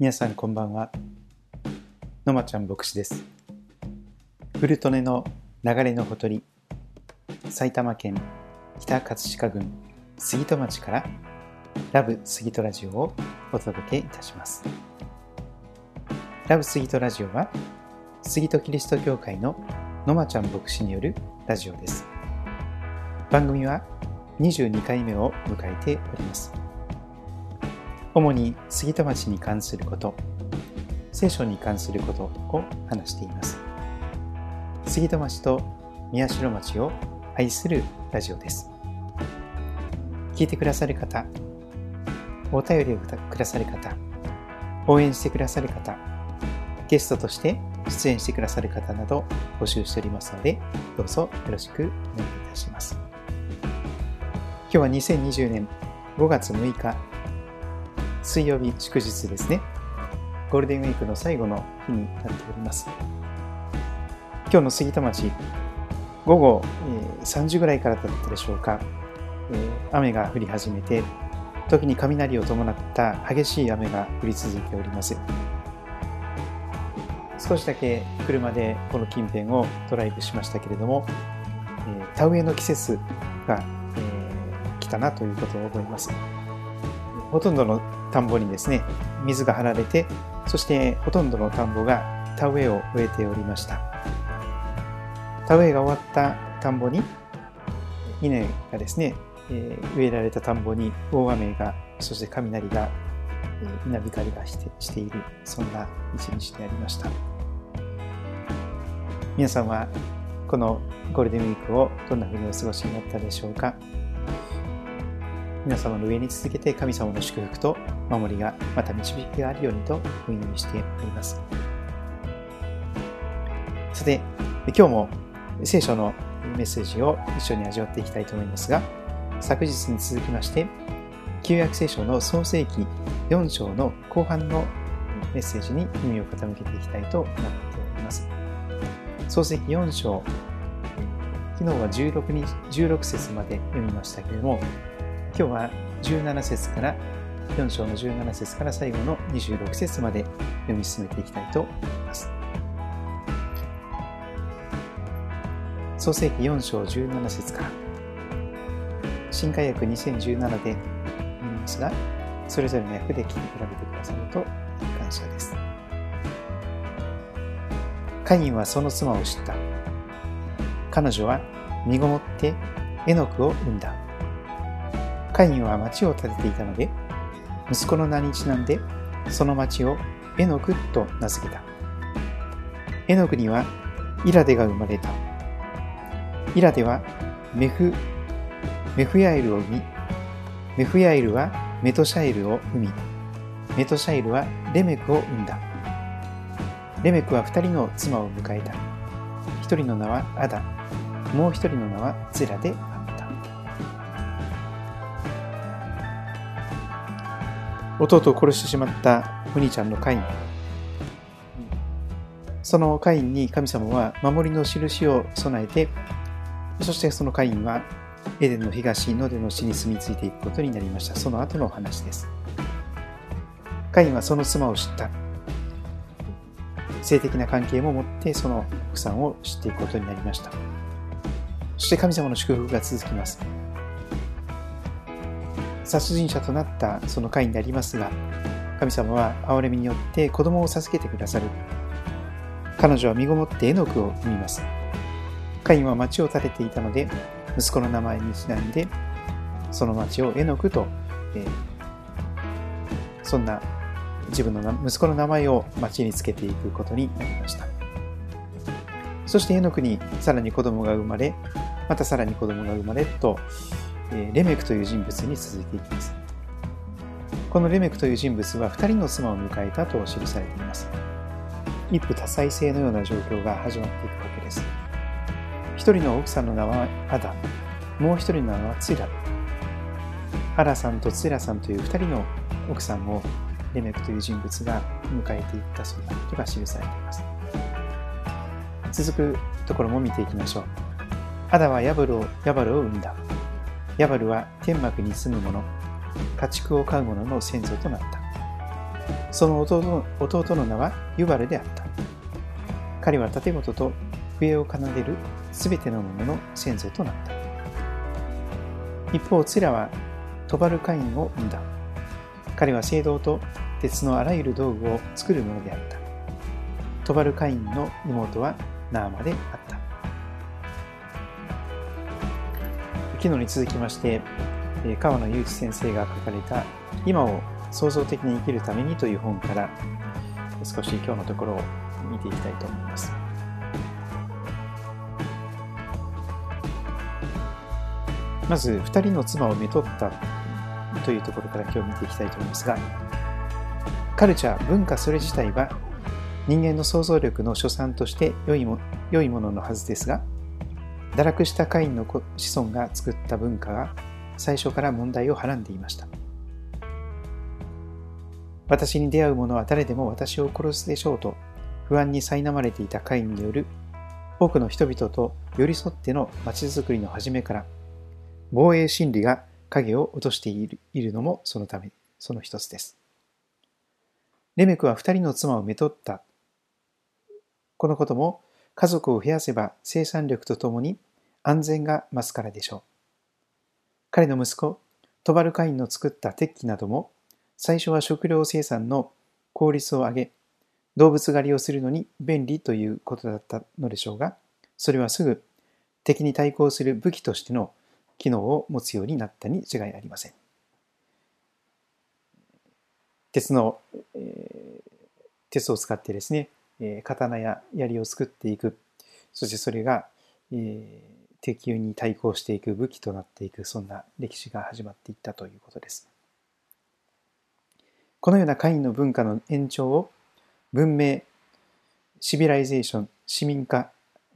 皆さんこんばんは。のまちゃん牧師です。古利根の流れのほとり埼玉県北葛飾郡杉戸町からラブ杉戸ラジオをお届けいたします。ラブ杉戸ラジオは杉戸キリスト教会ののまちゃん牧師によるラジオです。番組は22回目を迎えております。主に杉戸町に関すること聖書に関することを話しています。杉戸町と宮代町を愛するラジオです。聞いてくださる方お便りをくださる方応援してくださる方ゲストとして出演してくださる方など募集しておりますのでどうぞよろしくお願いいたします。今日は2020年5月6日水曜日祝日ですね。ゴールデンウィークの最後の日になっております。今日の杉田町午後、え3時ぐらいからだったでしょうか、え雨が降り始めて時に雷を伴った激しい雨が降り続いております。少しだけ車でこの近辺をドライブしましたけれども、え田植えの季節が、え来たなということを覚えます。ほとんどの田んぼにですね水が張られてそしてほとんどの田んぼが田植えを終えておりました。田植えが終わった田んぼに稲がですね、え植えられた田んぼに大雨がそして雷が、え稲光がしてしているそんな一日でありました。皆さんはこのゴールデンウィークをどんなふうにお過ごしになったでしょうか？皆様の上に続けて神様の祝福と守りがまた導きがあるようにとお祈りしております。さて、今日も聖書のメッセージを一緒に味わっていきたいと思いますが、昨日に続きまして、旧約聖書の創世記4章の後半のメッセージに耳を傾けていきたいと思っております。創世記4章、昨日は 16, に16節まで読みましたけれども、今日は17節から4章の17節から最後の26節まで読み進めていきたいと思います。創世記4章17節から新海訳2017で読みますが、それぞれの訳で聞き比べてくださると感謝です。カインはその妻を知った。彼女は身ごもってエノクを産んだ。カインは町を建てていたので、息子の名にちなんで、その町をエノクと名付けた。エノクにはイラデが生まれた。イラデはメフ、メフヤエルを生み、メフヤエルはメトシャエルを生み、メトシャエルはレメクを生んだ。レメクは二人の妻を迎えた。一人の名はアダ、もう一人の名はゼラで弟を殺してしまったお兄ちゃんのカイン。そのカインに神様は守りの印を備えて、そしてそのカインはエデンの東、ノデの地に住み着いていくことになりました。その後のお話です。カインはその妻を知った。性的な関係も持ってその奥さんを知っていくことになりました。そして神様の祝福が続きます。殺人者となったその会になりますが、神様は憐れみによって子供を授けてくださる。彼女は身ごもってエノクを産みます。カインは町を建てていたので、息子の名前にちなんで、その町をエノクと、えー、そんな自分の息子の名前を町につけていくことになりました。そしてエノクにさらに子供が生まれ、またさらに子供が生まれと、レメクという人物に続いていきます。このレメクという人物は2人の妻を迎えたと記されています。一夫多妻制のような状況が始まっていくわけです。一人の奥さんの名はアダ、もう一人の名はツイラ。アラさんとツイラさんという2人の奥さんをレメクという人物が迎えていったそうなことが記されています。続くところも見ていきましょう。アダはヤブルをヤバルを生んだ。ヤバルは天幕に住む者、家畜を飼う者の先祖となった。その弟の弟の名はユバルであった。彼は盾事と笛を奏でるすべてのものの先祖となった。一方、ツラはトバルカインを生んだ。彼は聖堂と鉄のあらゆる道具を作るものであった。トバルカインの妹はナーマであった。昨日に続きまして、川野祐一先生が書かれた今を創造的に生きるためにという本から少し今日のところを見ていきたいと思います。まず2人の妻をめとったというところから今日見ていきたいと思いますがカルチャー文化それ自体は人間の想像力の所産として良いも良いもののはずですが堕落したカインの子孫が作った文化が最初から問題をはらんでいました私に出会う者は誰でも私を殺すでしょうと不安に苛まれていたカインによる多くの人々と寄り添っての町づくりの初めから防衛心理が影を落としているのもそのため、その一つです。レメクは二人の妻をめとった。このことも家族を増やせば生産力とともに安全が増すからでしょう。彼の息子、トバルカインの作った鉄器なども最初は食料生産の効率を上げ、動物狩りをするのに便利ということだったのでしょうが、それはすぐ敵に対抗する武器としての機能を持つようになったに違いありません。鉄の、えー、鉄を使ってですね、刀や槍を作っていく、そしてそれが、えー、敵に対抗していく武器となっていく、そんな歴史が始まっていったということです。このような会員の文化の延長を文明、シビライゼーション、市民化、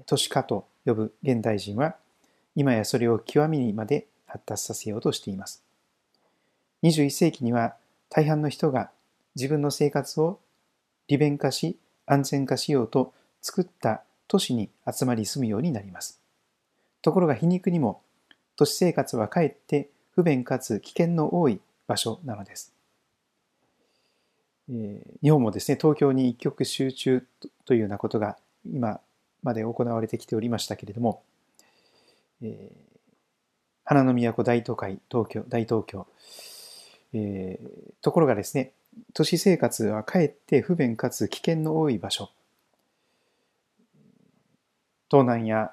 都市化と呼ぶ現代人は今やそれを極みにまで発達させようとしています。21世紀には大半の人が自分の生活を利便化し安全化しようと作った都市に集まり住むようになります。ところが皮肉にも都市生活はかえって不便かつ危険の多い場所なのです。えー、日本もですね、東京に一極集中というようなことが今まで行われてきておりましたけれども、えー、花の都大都会、東京、大東京。えー、ところがですね、都市生活はかえって不便かつ危険の多い場所。盗難や、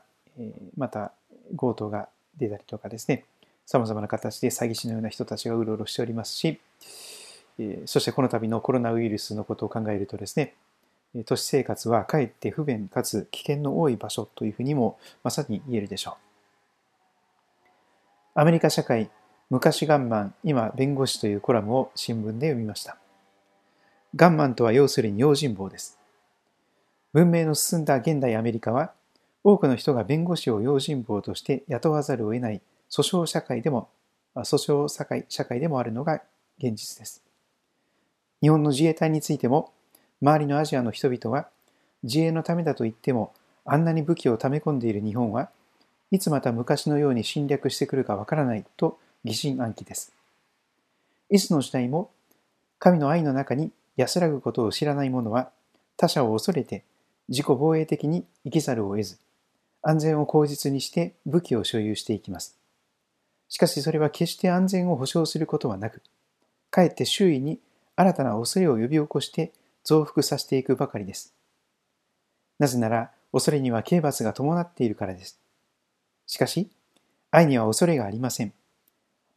また強盗が出たりとかですね、様々な形で詐欺師のような人たちがうろうろしておりますし、そしてこの度のコロナウイルスのことを考えるとですね、都市生活はかえって不便かつ危険の多い場所というふうにもまさに言えるでしょう。アメリカ社会、昔ガンマン、今弁護士というコラムを新聞で読みました。ガンマンとは要するに用心棒です。文明の進んだ現代アメリカは、多くの人が弁護士を用心棒として雇わざるを得ない訴訟社会でも、訴訟社会社会でもあるのが現実です。日本の自衛隊についても、周りのアジアの人々は、自衛のためだと言っても、あんなに武器を溜め込んでいる日本は、いつまた昔のように侵略してくるかわからないと疑心暗鬼です。いつの時代も神の愛の中に安らぐことを知らない者は他者を恐れて自己防衛的に生きざるを得ず安全を口実にして武器を所有していきます。しかしそれは決して安全を保障することはなくかえって周囲に新たな恐れを呼び起こして増幅させていくばかりです。なぜなら恐れには刑罰が伴っているからです。しかし、愛には恐れがありません。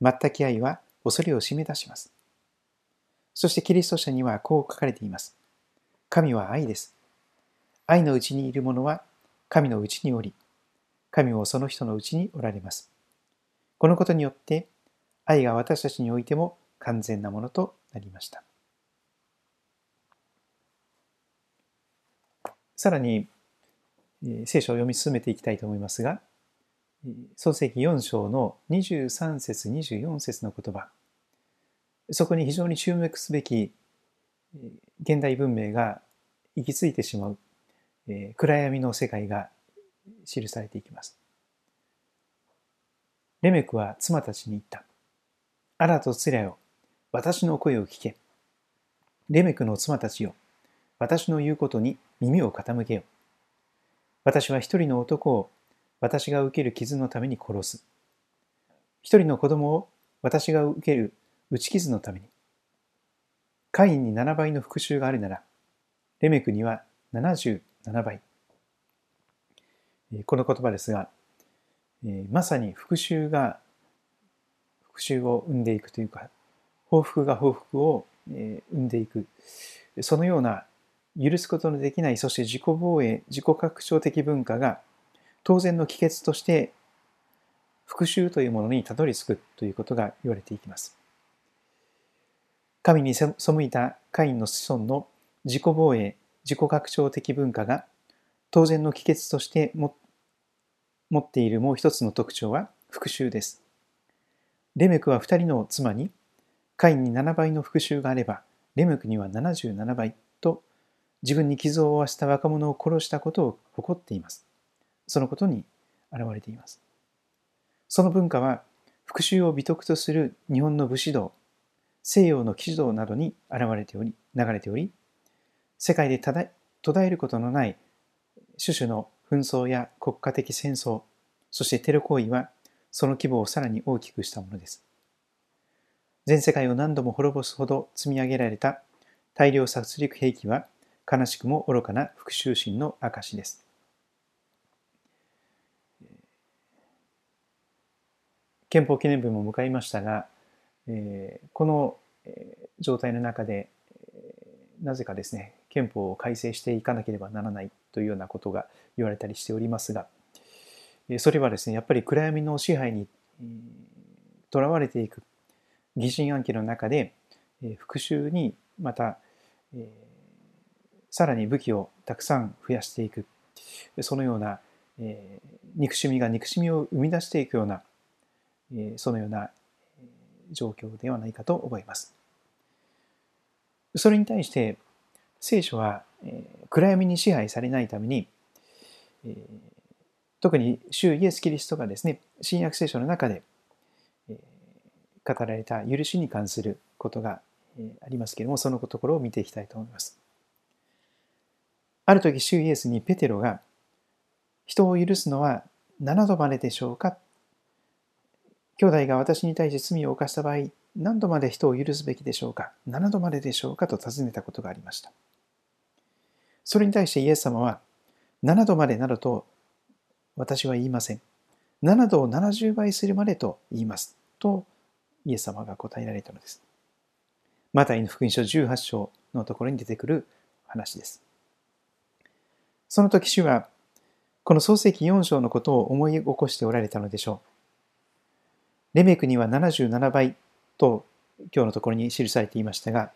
全き愛は恐れを締め出します。そしてキリスト者にはこう書かれています。神は愛です。愛のうちにいる者は神のうちにおり、神もその人のうちにおられます。このことによって愛が私たちにおいても完全なものとなりました。さらに、聖書を読み進めていきたいと思いますが、創世記4章の23節24節の言葉そこに非常に注目すべき現代文明が行き着いてしまう暗闇の世界が記されていきます。レメクは妻たちに言った。アラとツラよ、私の声を聞け。レメクの妻たちよ、私の言うことに耳を傾けよ。私は一人の男を私が受ける傷のために殺す。一人の子供を私が受ける打ち傷のために。カインに7倍の復讐があるなら、レメクには77倍。この言葉ですが、まさに復讐が復讐を生んでいくというか、報復が報復を生んでいく、そのような許すことのできない、そして自己防衛、自己拡張的文化が当然の帰結として復讐というものにたどり着くということが言われていきます。神に背いたカインの子孫の自己防衛、自己拡張的文化が当然の帰結として持っているもう一つの特徴は復讐です。レメクは二人の妻にカインに7倍の復讐があればレメクには77倍と自分に傷を負わせた若者を殺したことを誇っています。そのことに現れています。その文化は復讐を美徳とする日本の武士道、西洋の騎士道などに現れており、流れており、世界で途絶えることのない種々の紛争や国家的戦争、そしてテロ行為はその規模をさらに大きくしたものです。全世界を何度も滅ぼすほど積み上げられた大量殺戮兵器は悲しくも愚かな復讐心の証です。憲法記念日も迎えましたが、えー、この状態の中で、なぜかですね、憲法を改正していかなければならないというようなことが言われたりしておりますが、それはですね、やっぱり暗闇の支配にとらわれていく疑心暗鬼の中で、復讐にまた、さらに武器をたくさん増やしていく、そのような、憎しみが憎しみを生み出していくようなそのような状況ではないかと思います。それに対して聖書は暗闇に支配されないために特に主イエス・キリストがですね新約聖書の中で語られた許しに関することがありますけれどもそのところを見ていきたいと思います。ある時主イエスにペテロが人を許すのは7度まででしょうか兄弟が私に対して罪を犯した場合、何度まで人を許すべきでしょうか ?7 度まででしょうかと尋ねたことがありました。それに対してイエス様は、7度までなどと私は言いません。7度を70倍するまでと言います。とイエス様が答えられたのです。マタイの福音書18章のところに出てくる話です。その時主は、この創世記4章のことを思い起こしておられたのでしょう。レメクには77倍と今日のところに記されていましたが、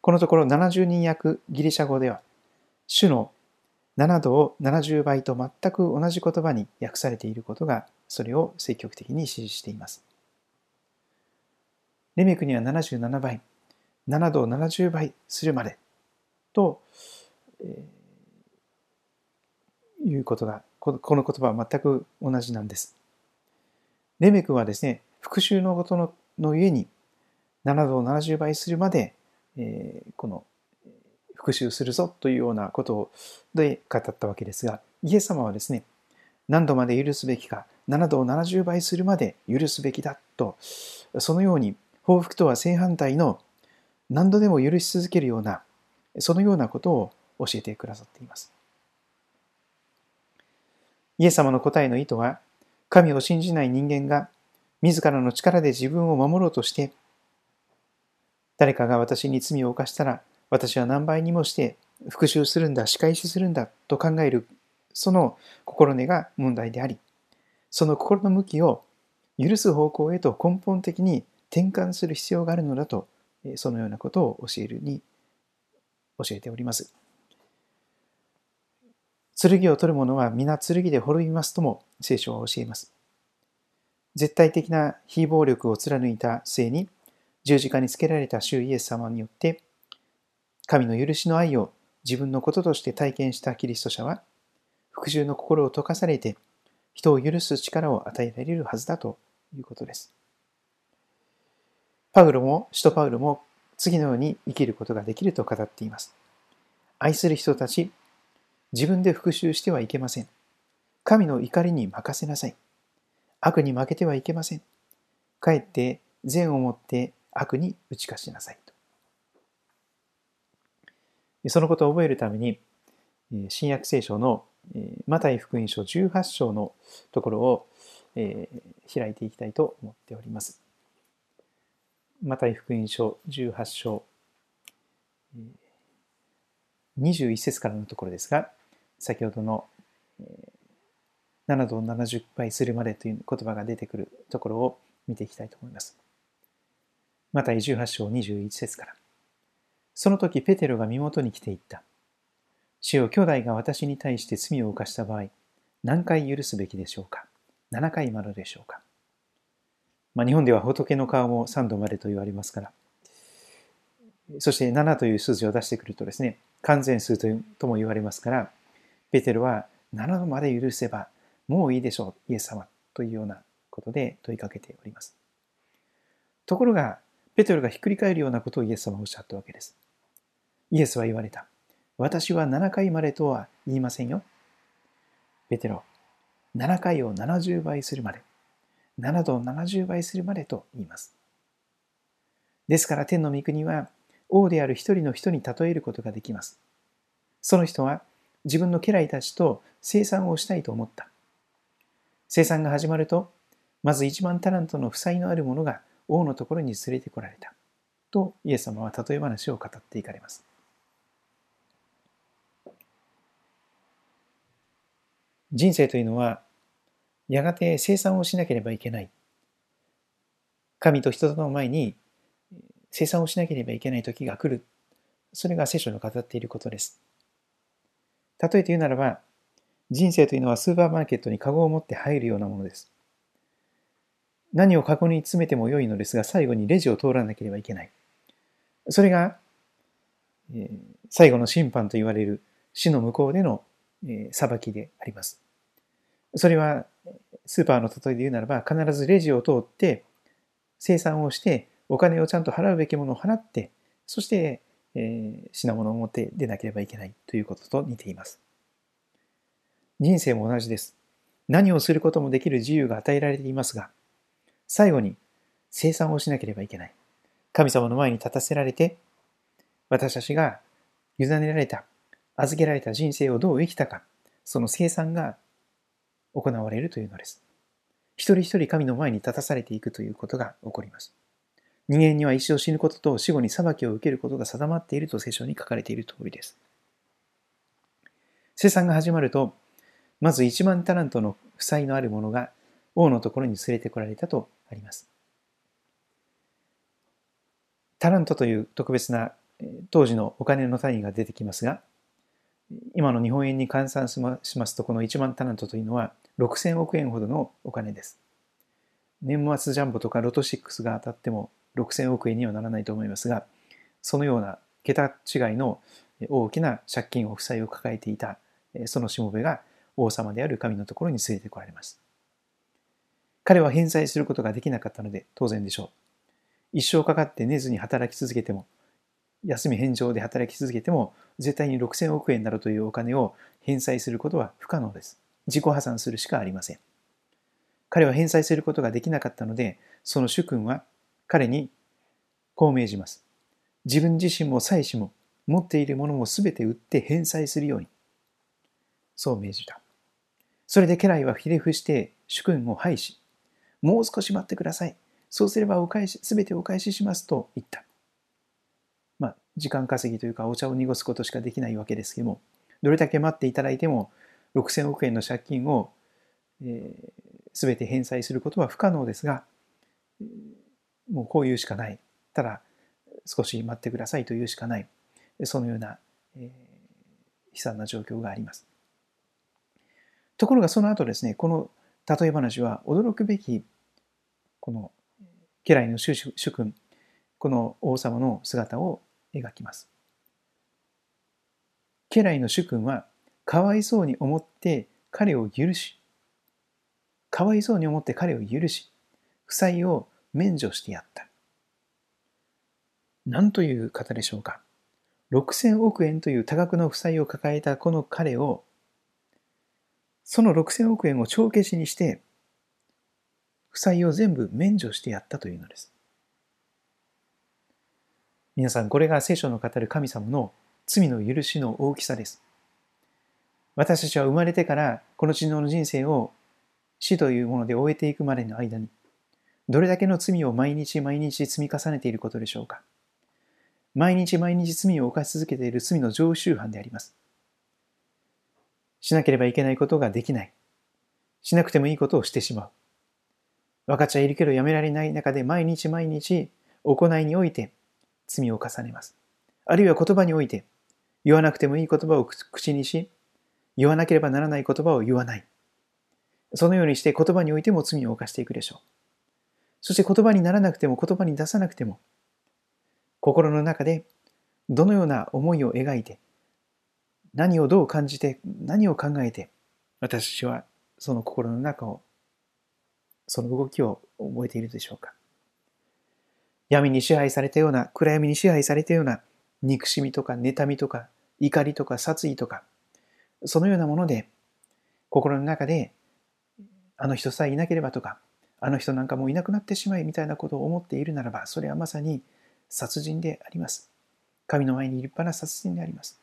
このところ70人訳ギリシャ語では、主の7度を70倍と全く同じ言葉に訳されていることが、それを積極的に支持しています。レメクには77倍、7度を70倍するまでと、えー、いうことが、この言葉は全く同じなんです。レメクはですね、復讐のことののゆえに、7度を70倍するまで、えー、この復讐するぞというようなことで語ったわけですが、イエス様はですね、何度まで許すべきか、7度を70倍するまで許すべきだと、そのように報復とは正反対の何度でも許し続けるような、そのようなことを教えてくださっています。イエス様の答えの意図は、神を信じない人間が自らの力で自分を守ろうとして、誰かが私に罪を犯したら、私は何倍にもして復讐するんだ、仕返しするんだと考える、その心根が問題であり、その心の向きを許す方向へと根本的に転換する必要があるのだと、そのようなことを教えるに教えております。剣を取る者は皆剣で滅びますとも聖書は教えます。絶対的な非暴力を貫いた末に十字架につけられた主イエス様によって神の許しの愛を自分のこととして体験したキリスト者は復讐の心を溶かされて人を許す力を与えられるはずだということです。パウロも、使徒パウロも次のように生きることができると語っています。愛する人たち、自分で復讐してはいけません。神の怒りに任せなさい。悪に負けてはいけません。かえって善をもって悪に打ち勝ちなさいと。そのことを覚えるために、新約聖書のマタイ福音書18章のところを開いていきたいと思っております。マタイ福音書18章21節からのところですが、先ほどの7度を70倍するまでという言葉が出てくるところを見ていきたいと思います。マタイ18章21節から。その時ペテロが身元に来ていった。主よ兄弟が私に対して罪を犯した場合、何回許すべきでしょうか ?7 回まででしょうか？まあ、日本では仏の顔も3度までと言われますから、そして7という数字を出してくるとですね、完全数とも言われますから、ペテロは7度まで許せばもういいでしょう、イエス様というようなことで問いかけております。ところが、ペテロがひっくり返るようなことをイエス様はおっしゃったわけです。イエスは言われた。私は7回までとは言いませんよ。ペテロ、7回を70倍するまで、7度を70倍するまでと言います。ですから天の御国は王である一人の人に例えることができます。その人は自分の家来たちと生産をしたいと思った。生産が始まると、まず一万タラントの負債のある者が王のところに連れてこられた。とイエス様は例え話を語っていかれます。人生というのは、やがて生産をしなければいけない。神と人との前に生産をしなければいけない時が来る。それが聖書の語っていることです。例えて言うならば、人生というのはスーパーマーケットにカゴを持って入るようなものです。何をカゴに詰めても良いのですが、最後にレジを通らなければいけない。それが、え、最後の審判と言われる死の向こうでの、え、裁きであります。それは、スーパーの例えで言うならば、必ずレジを通って、生産をして、お金をちゃんと払うべきものを払って、そして、えー、品物を持って出なければいけないということと似ています。人生も同じです。何をすることもできる自由が与えられていますが、最後に生産をしなければいけない。神様の前に立たせられて、私たちが委ねられた、預けられた人生をどう生きたか、その生産が行われるというのです。一人一人神の前に立たされていくということが起こります。人間には一生死ぬことと死後に裁きを受けることが定まっていると聖書に書かれている通りです。生産が始まると、まず1万タラントの負債のある者が王のところに連れてこられたとあります。タラントという特別な当時のお金の単位が出てきますが、今の日本円に換算しますと、この1万タラントというのは6000億円ほどのお金です。年末ジャンボとかロト6が当たっても6000億円にはならないと思いますが、そのような桁違いの大きな借金を負債を抱えていたそのしもべが王様である神のところに連れてこられます。彼は返済することができなかったので当然でしょう。一生かかって寝ずに働き続けても、休み返上で働き続けても、絶対に6000億円などというお金を返済することは不可能です。自己破産するしかありません。彼は返済することができなかったので、その主君は彼にこう命じます。自分自身も妻子も持っているものも全て売って返済するように。そう命じた。それで家来はひれ伏して主君を拝し、もう少し待ってください。そうすればお返し、すべてお返ししますと言った。まあ、時間稼ぎというかお茶を濁すことしかできないわけですけども、どれだけ待っていただいても、6000億円の借金を、えー、全て返済することは不可能ですが、もうこう言うしかない。ただ、少し待ってくださいと言うしかない。そのような、えー、悲惨な状況があります。ところがその後ですね、この例え話は驚くべき、この家来の主君、この王様の姿を描きます。家来の主君は、かわいそうに思って彼を許し、かわいそうに思って彼を許し、負債を免除してやった。何という方でしょうか。6000億円という多額の負債を抱えたこの彼を、その6000億円を帳消しにして、負債を全部免除してやったというのです。皆さん、これが聖書の語る神様の罪の許しの大きさです。私たちは生まれてからこの地上の人生を死というもので終えていくまでの間に、どれだけの罪を毎日毎日積み重ねていることでしょうか？毎日毎日罪を犯し続けている罪の常習犯であります。しなければいけないことができない。しなくてもいいことをしてしまう。分かっちゃいるけどやめられない中で毎日毎日行いにおいて罪を重ねます。あるいは言葉において言わなくてもいい言葉を口にし、言わなければならない言葉を言わない。そのようにして言葉においても罪を犯していくでしょう。そして言葉にならなくても言葉に出さなくても心の中でどのような思いを描いて何をどう感じて何を考えて私はその心の中をその動きを覚えているでしょうか。闇に支配されたような暗闇に支配されたような憎しみとか妬みとか怒りとか殺意とかそのようなもので心の中であの人さえいなければとかあの人なんかもういなくなってしまいみたいなことを思っているならばそれはまさに殺人であります。神の前に立派な殺人であります。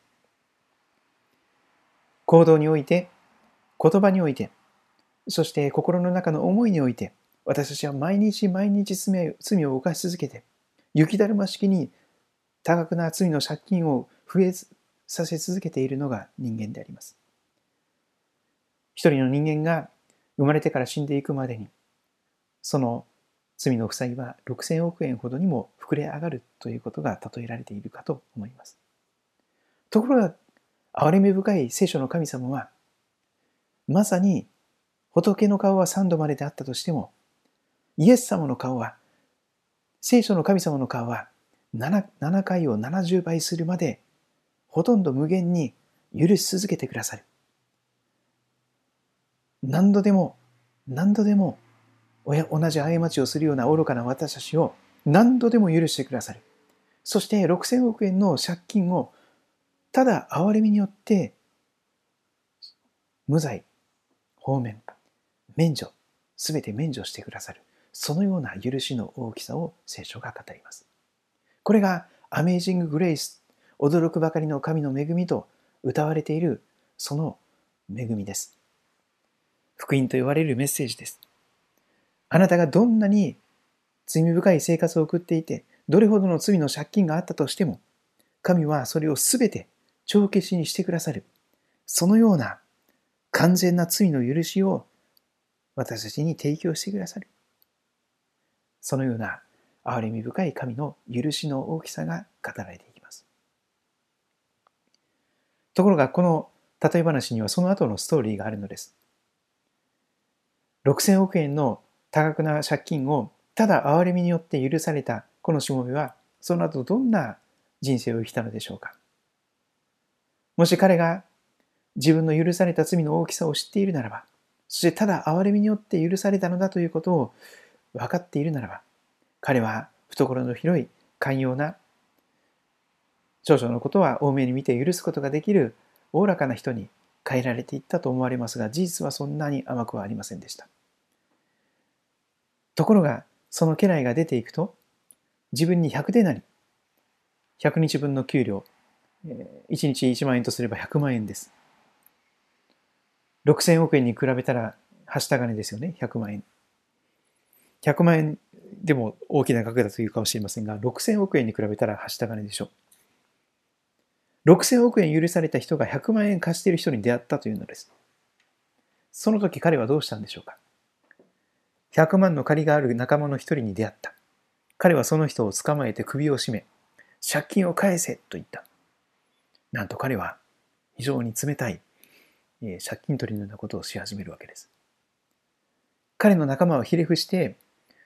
行動において、言葉において、そして心の中の思いにおいて、私たちは毎日毎日罪を犯し続けて、雪だるま式に多額な罪の借金を増えさせ続けているのが人間であります。一人の人間が生まれてから死んでいくまでに、その罪の負債は6000億円ほどにも膨れ上がるということが例えられているかと思います。ところが、憐れみ深い聖書の神様は、まさに仏の顔は3度までであったとしても、イエス様の顔は、聖書の神様の顔は 7, 7回を70倍するまで、ほとんど無限に許し続けてくださる。何度でも、何度でも同じ過ちをするような愚かな私たちを何度でも許してくださる。そして6000億円の借金をただ憐れみによって無罪、放免、免除、すべて免除してくださる。そのような許しの大きさを聖書が語ります。これがアメージング・グレイス、驚くばかりの神の恵みと歌われているその恵みです。福音と言われるメッセージです。あなたがどんなに罪深い生活を送っていて、どれほどの罪の借金があったとしても、神はそれをすべて帳消しにしてくださる。そのような完全な罪の許しを私たちに提供してくださる。そのような憐れみ深い神の許しの大きさが語られていきます。ところがこの例え話にはその後のストーリーがあるのです。6000億円の多額な借金をただ憐れみによって許されたこのしもべはその後どんな人生を生きたのでしょうか？もし彼が自分の許された罪の大きさを知っているならばそしてただ憐れみによって許されたのだということを分かっているならば彼は懐の広い寛容な少々のことは多めに見て許すことができるおおらかな人に変えられていったと思われますが事実はそんなに甘くはありませんでした。ところが、その家来が出ていくと、自分に100でなり、100日分の給料、1日1万円とすれば100万円です。6000億円に比べたら、はした金ですよね、100万円。100万円でも大きな額だというかもしれませんが、6000億円に比べたらはした金でしょう。6000億円許された人が100万円貸している人に出会ったというのです。その時彼はどうしたんでしょうか？100万の借りがある仲間の一人に出会った。彼はその人を捕まえて首を絞め、借金を返せと言った。なんと彼は非常に冷たい、えー、借金取りのようなことをし始めるわけです。彼の仲間はひれ伏して、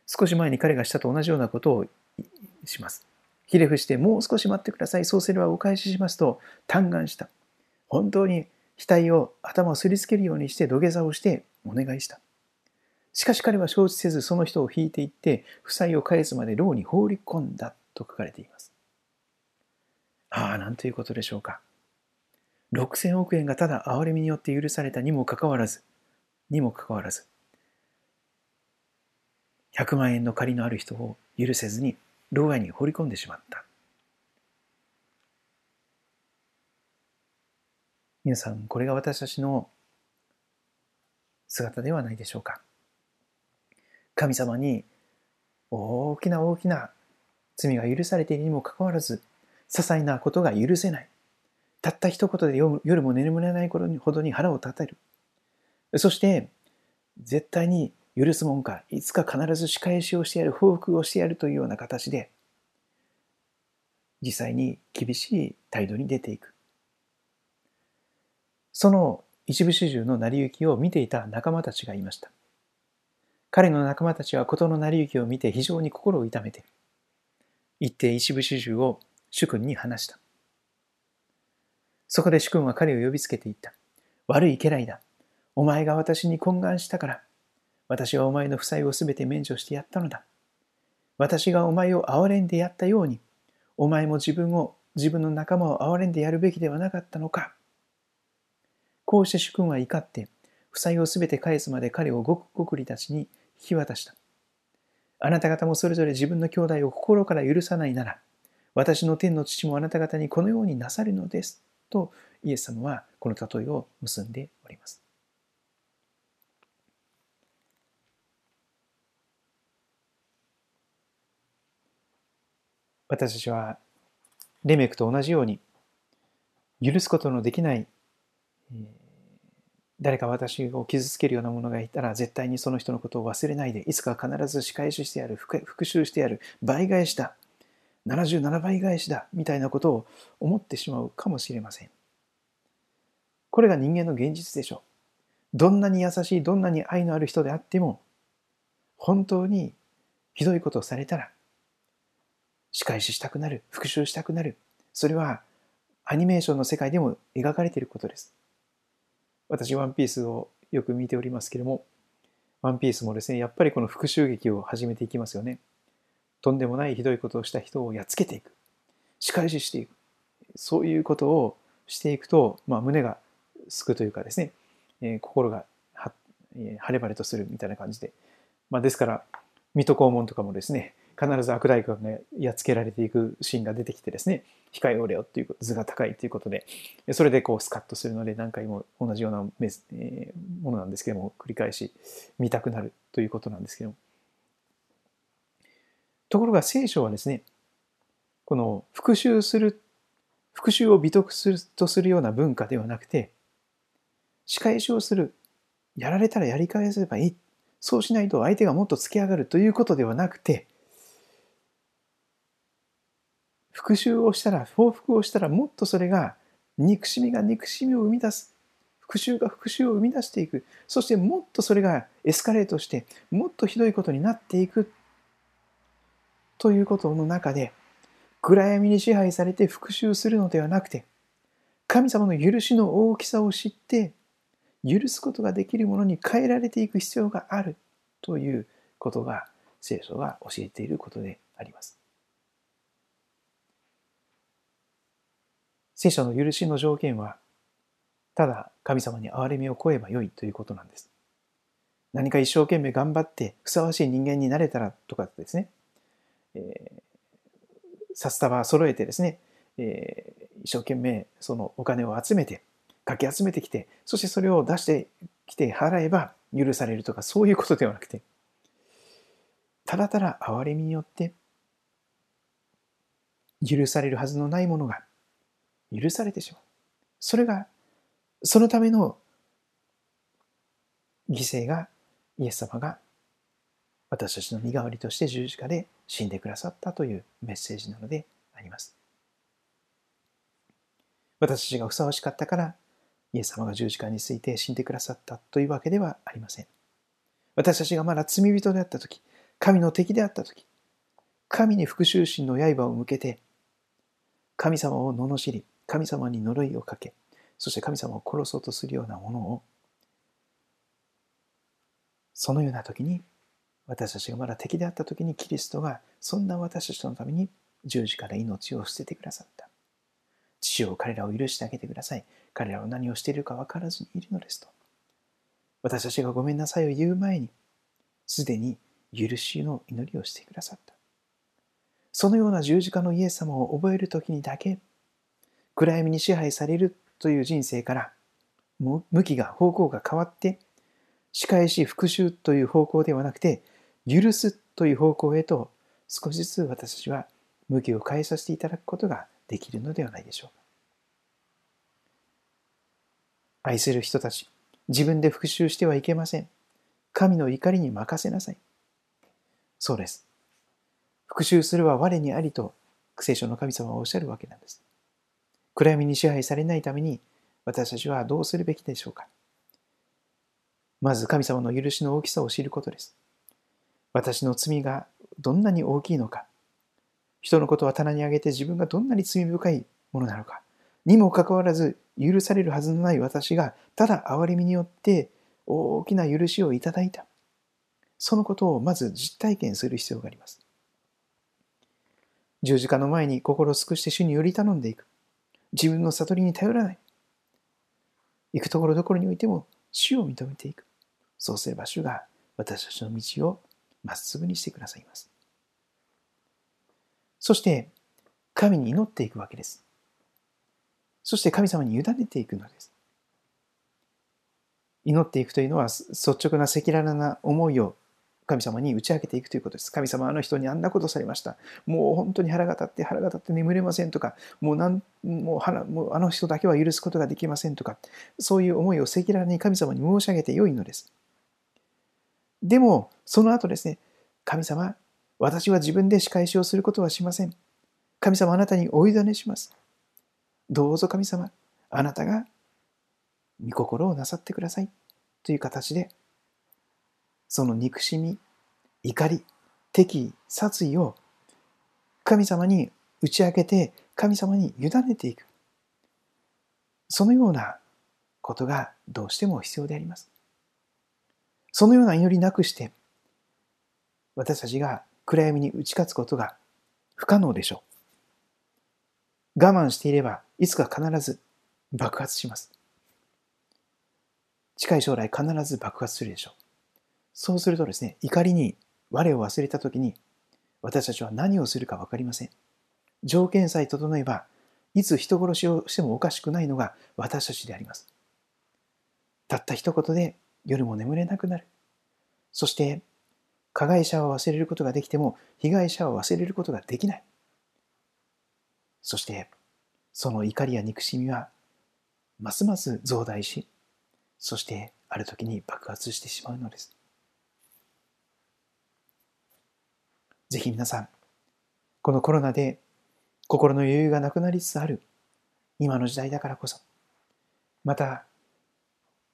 少し前に彼がしたと同じようなことをします。ひれ伏して、もう少し待ってください。そうすればお返ししますと嘆願した。本当に額を頭をすりつけるようにして土下座をしてお願いした。しかし彼は承知せずその人を引いていって負債を返すまで牢に放り込んだと書かれています。ああ、なんということでしょうか。6000億円がただ憐れみによって許されたにもかかわらず、にもかかわらず、100万円の借りのある人を許せずに牢外に放り込んでしまった。皆さん、これが私たちの姿ではないでしょうか。神様に大きな大きな罪が許されているにもかかわらず、些細なことが許せない。たった一言で夜も眠れない頃にほどに腹を立てる。そして、絶対に許すもんか、いつか必ず仕返しをしてやる、報復をしてやるというような形で、実際に厳しい態度に出ていく。その一部始終の成り行きを見ていた仲間たちがいました。彼の仲間たちは事の成り行きを見て非常に心を痛めて、一定一部始終を主君に話した。そこで主君は彼を呼びつけていった。悪い家来だ。お前が私に懇願したから、私はお前の負債をすべて免除してやったのだ。私がお前を憐れんでやったように、お前も自分を、自分の仲間を憐れんでやるべきではなかったのか。こうして主君は怒って、負債をすべて返すまで彼をごくごくりたちに引き渡した。あなた方もそれぞれ自分の兄弟を心から許さないなら、私の天の父もあなた方にこのようになさるのです。とイエス様はこの例えを結んでおります。私たちはレメクと同じように許すことのできない誰か私を傷つけるようなものがいたら絶対にその人のことを忘れないでいつか必ず仕返ししてやる復讐してやる倍返しだ77倍返しだみたいなことを思ってしまうかもしれません。これが人間の現実でしょう。どんなに優しいどんなに愛のある人であっても本当にひどいことをされたら仕返ししたくなる復讐したくなる。それはアニメーションの世界でも描かれていることです。私ワンピースをよく見ておりますけれどもワンピースもですねやっぱりこの復讐劇を始めていきますよね。とんでもないひどいことをした人をやっつけていく。仕返ししていく。そういうことをしていくと、まあ、胸がすくというかですね、えー、心がは、えー、晴れ晴れとするみたいな感じで、まあ、ですから水戸黄門とかもですね必ず悪大官がやっつけられていくシーンが出てきてですね控えおれよっていう図が高いということでそれでこうスカッとするので何回も同じようなメス、え、ものなんですけども繰り返し見たくなるということなんですけどもところが聖書はですね、この復讐する、復讐を美徳するとするような文化ではなくて、仕返しをする。やられたらやり返せばいい。そうしないと相手がもっと突き上がるということではなくて、復讐をしたら、報復をしたらもっとそれが憎しみが憎しみを生み出す。復讐が復讐を生み出していく。そしてもっとそれがエスカレートして、もっとひどいことになっていくということの中で暗闇に支配されて復讐するのではなくて神様の許しの大きさを知って許すことができるものに変えられていく必要があるということが聖書が教えていることであります。聖書の許しの条件はただ神様に憐れみを超えばよいということなんです。何か一生懸命頑張ってふさわしい人間になれたらとかですねえー、札束揃えてですね、えー、一生懸命そのお金を集めてかき集めてきてそしてそれを出してきて払えば許されるとかそういうことではなくてただただ憐れみによって許されるはずのないものが許されてしまうそれがそのための犠牲がイエス様が私たちの身代わりとして十字架で死んでくださったというメッセージなのであります。私たちがふさわしかったからイエス様が十字架について死んでくださったというわけではありません。私たちがまだ罪人であった時、神の敵であった時、神に復讐心の刃を向けて、神様を罵り、神様に呪いをかけ、そして神様を殺そうとするようなものを、そのような時に私たちがまだ敵であった時にキリストがそんな私たちのために十字架で命を捨ててくださった。主を彼らを許してあげてください。彼らは何をしているか分からずにいるのですと。私たちがごめんなさいを言う前に、すでに許しの祈りをしてくださった。そのような十字架のイエス様を覚える時にだけ、暗闇に支配されるという人生から、向きが、方向が変わって、仕返し、復讐という方向ではなくて、許すという方向へと、少しずつ私たちは向きを変えさせていただくことができるのではないでしょうか。愛する人たち、自分で復讐してはいけません。神の怒りに任せなさい。そうです。復讐するは我にありと、聖書の神様はおっしゃるわけなんです。暗闇に支配されないために、私たちはどうするべきでしょうか。まず神様の許しの大きさを知ることです。私の罪がどんなに大きいのか、人のことは棚に上げて自分がどんなに罪深いものなのか、にもかかわらず許されるはずのない私がただ憐れみによって大きな許しをいただいた。そのことをまず実体験する必要があります。十字架の前に心を尽くして主により頼んでいく。自分の悟りに頼らない。行くところどころにおいても主を認めていく。そうすれば主が私たちの道をまっすぐにしてくださいます。そして神に祈っていくわけです。そして神様に委ねていくのです。祈っていくというのは率直な赤裸々な思いを神様に打ち明けていくということです。神様あの人にあんなことされました。もう本当に腹が立って腹が立って眠れませんとか、もうなんもう腹もうあの人だけは許すことができませんとか、そういう思いを赤裸々に神様に申し上げてよいのです。でも、その後ですね、神様、私は自分で仕返しをすることはしません。神様あなたにお委ねします。どうぞ神様、あなたが御心をなさってくださいという形で、その憎しみ、怒り、敵、殺意を神様に打ち明けて、神様に委ねていく。そのようなことがどうしても必要であります。そのような祈りなくして、私たちが暗闇に打ち勝つことが不可能でしょう。我慢していれば、いつか必ず爆発します。近い将来必ず爆発するでしょう。そうするとですね、怒りに我を忘れた時に私たちは何をするか分かりません。条件さえ整えば、いつ人殺しをしてもおかしくないのが私たちであります。たった一言で夜も眠れなくなる。そして、加害者を忘れることができても、被害者を忘れることができない。そして、その怒りや憎しみは、ますます増大し、そしてある時に爆発してしまうのです。ぜひ皆さん、このコロナで心の余裕がなくなりつつある今の時代だからこそ、また、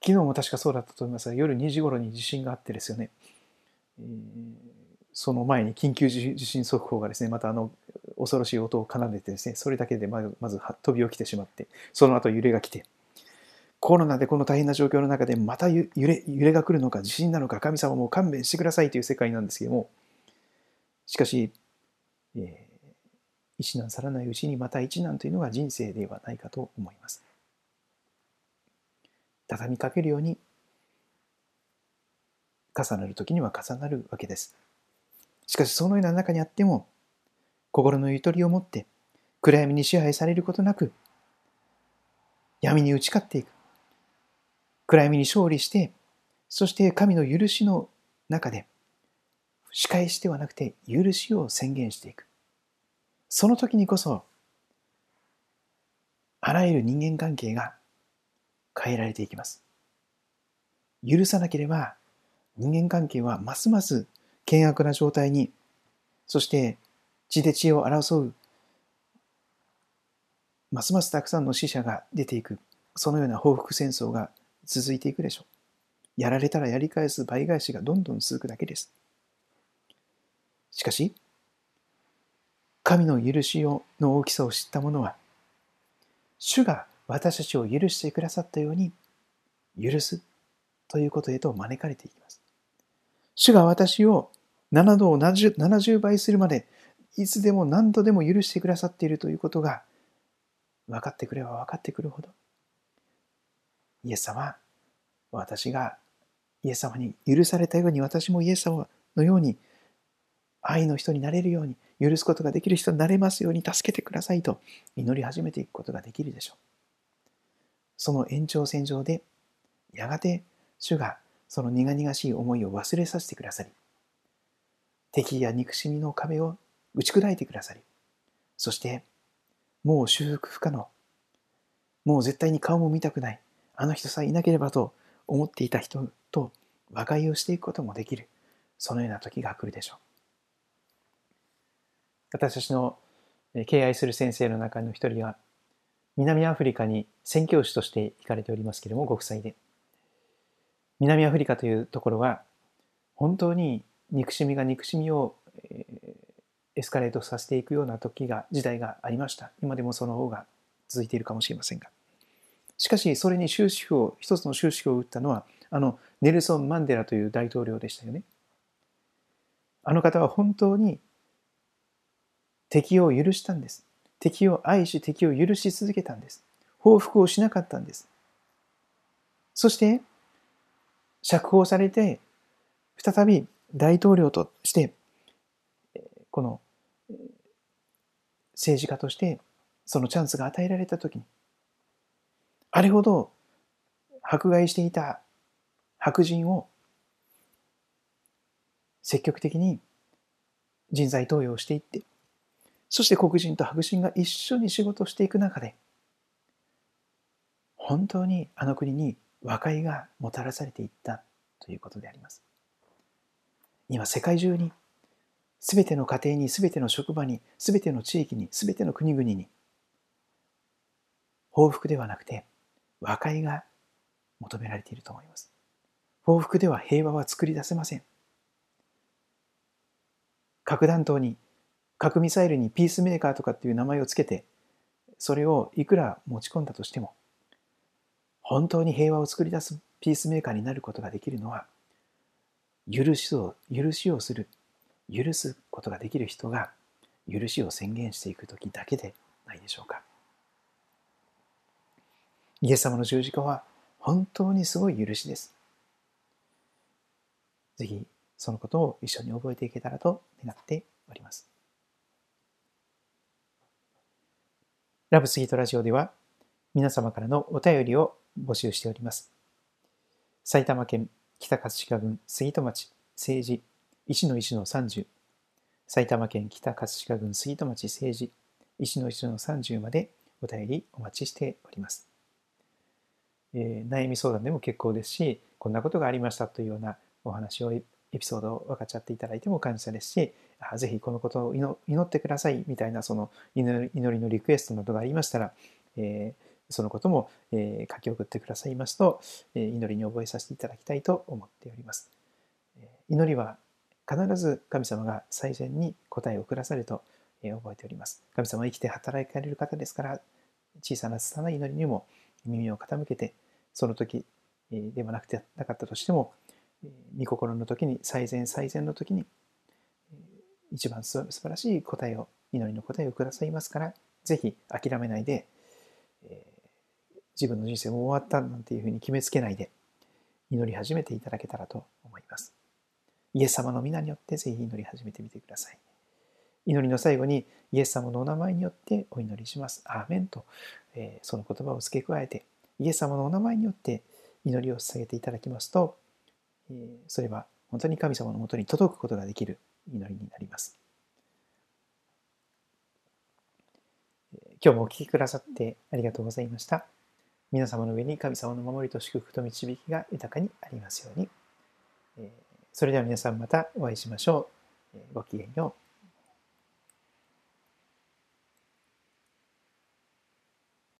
昨日も確かそうだったと思いますが、夜2時頃に地震があってですよね、えー、その前に緊急地震速報がですね、またあの恐ろしい音を奏でてですね、それだけでまず飛び起きてしまって、その後揺れが来て、コロナでこの大変な状況の中でまた揺れ揺れが来るのか地震なのか神様も勘弁してくださいという世界なんですけどもしかし、えー、一難去らないうちにまた一難というのが人生ではないかと思います。畳みかけるように重なる時には重なるわけです。しかしそのような中にあっても心のゆとりを持って暗闇に支配されることなく闇に打ち勝っていく暗闇に勝利して、そして神の許しの中で、仕返しではなくて許しを宣言していく。その時にこそ、あらゆる人間関係が変えられていきます。許さなければ人間関係はますます険悪な状態に、そして血で血を争う、ますますたくさんの死者が出ていく、そのような報復戦争が続いていくでしょう。やられたらやり返す倍返しがどんどん続くだけです。しかし、神の許しの大きさを知った者は、主が私たちを許してくださったように、許すということへと招かれていきます。主が私を7度を 70, 70倍するまで、いつでも何度でも許してくださっているということが、分かってくれば分かってくるほどイエス様私がイエス様に許されたように私もイエス様のように愛の人になれるように許すことができる人になれますように助けてくださいと祈り始めていくことができるでしょう。その延長線上でやがて主がその苦々しい思いを忘れさせてくださり敵や憎しみの壁を打ち砕いてくださりそしてもう修復不可能もう絶対に顔も見たくないあの人さえいなければと思っていた人と和解をしていくこともできるそのような時が来るでしょう私たちの敬愛する先生の中の一人は南アフリカに宣教師として行かれておりますけれどもご夫妻で。南アフリカというところは本当に憎しみが憎しみをエスカレートさせていくような時が時代がありました。今でもその方が続いているかもしれませんが。しかしそれに終止符を一つの終止符を打ったのはあのネルソン・マンデラという大統領でしたよね。あの方は本当に敵を許したんです。敵を愛し敵を許し続けたんです。報復をしなかったんです。そして、釈放されて、再び大統領として、この政治家としてそのチャンスが与えられた時に、あれほど迫害していた白人を積極的に人材投与をしていって、そして黒人と白人が一緒に仕事をしていく中で、本当にあの国に和解がもたらされていったということであります。今世界中に、すべての家庭に、すべての職場に、すべての地域に、すべての国々に、報復ではなくて和解が求められていると思います。報復では平和は作り出せません。核弾頭に核ミサイルにピースメーカーとかっていう名前をつけて、それをいくら持ち込んだとしても、本当に平和を作り出すピースメーカーになることができるのは、許しを、許しをする、許すことができる人が、許しを宣言していくときだけでないでしょうか。イエス様の十字架は本当にすごい許しです。ぜひそのことを一緒に覚えていけたらと願っております。ラブスギートラジオでは皆様からのお便りを募集しております。埼玉県北葛飾郡杉戸町政治石の石の30埼玉県北葛飾郡杉戸町政治石の石の30までお便りお待ちしております。えー、悩み相談でも結構ですし、こんなことがありましたというようなお話をエピソードを分かっちゃっていただいても感謝ですし、ぜひこのことを祈ってくださいみたいなその祈りのリクエストなどがありましたら、えー、そのことも、えー、書き送ってくださいますと、えー、祈りに覚えさせていただきたいと思っております。祈りは必ず神様が最善に答えをくださると、え覚えております。神様は生きて働かれる方ですから、小さな拙い祈りにも耳を傾けて、その時えではなくてなかったとしても、御心の時に最善最善の時に一番素晴らしい答えを、祈りの答えをくださいますから、ぜひ諦めないで、えー、自分の人生も終わったなんていうふうに決めつけないで、祈り始めていただけたらと思います。イエス様の皆によってぜひ祈り始めてみてください。祈りの最後にイエス様のお名前によってお祈りします。アーメンと、えー、その言葉を付け加えて、イエス様のお名前によって祈りを捧げていただきますと、えー、それは本当に神様のもとに届くことができる祈りになります。今日もお聴きくださってありがとうございました。皆様の上に神様の守りと祝福と導きが豊かにありますように。それでは皆さんまたお会いしましょう。ごきげんよう。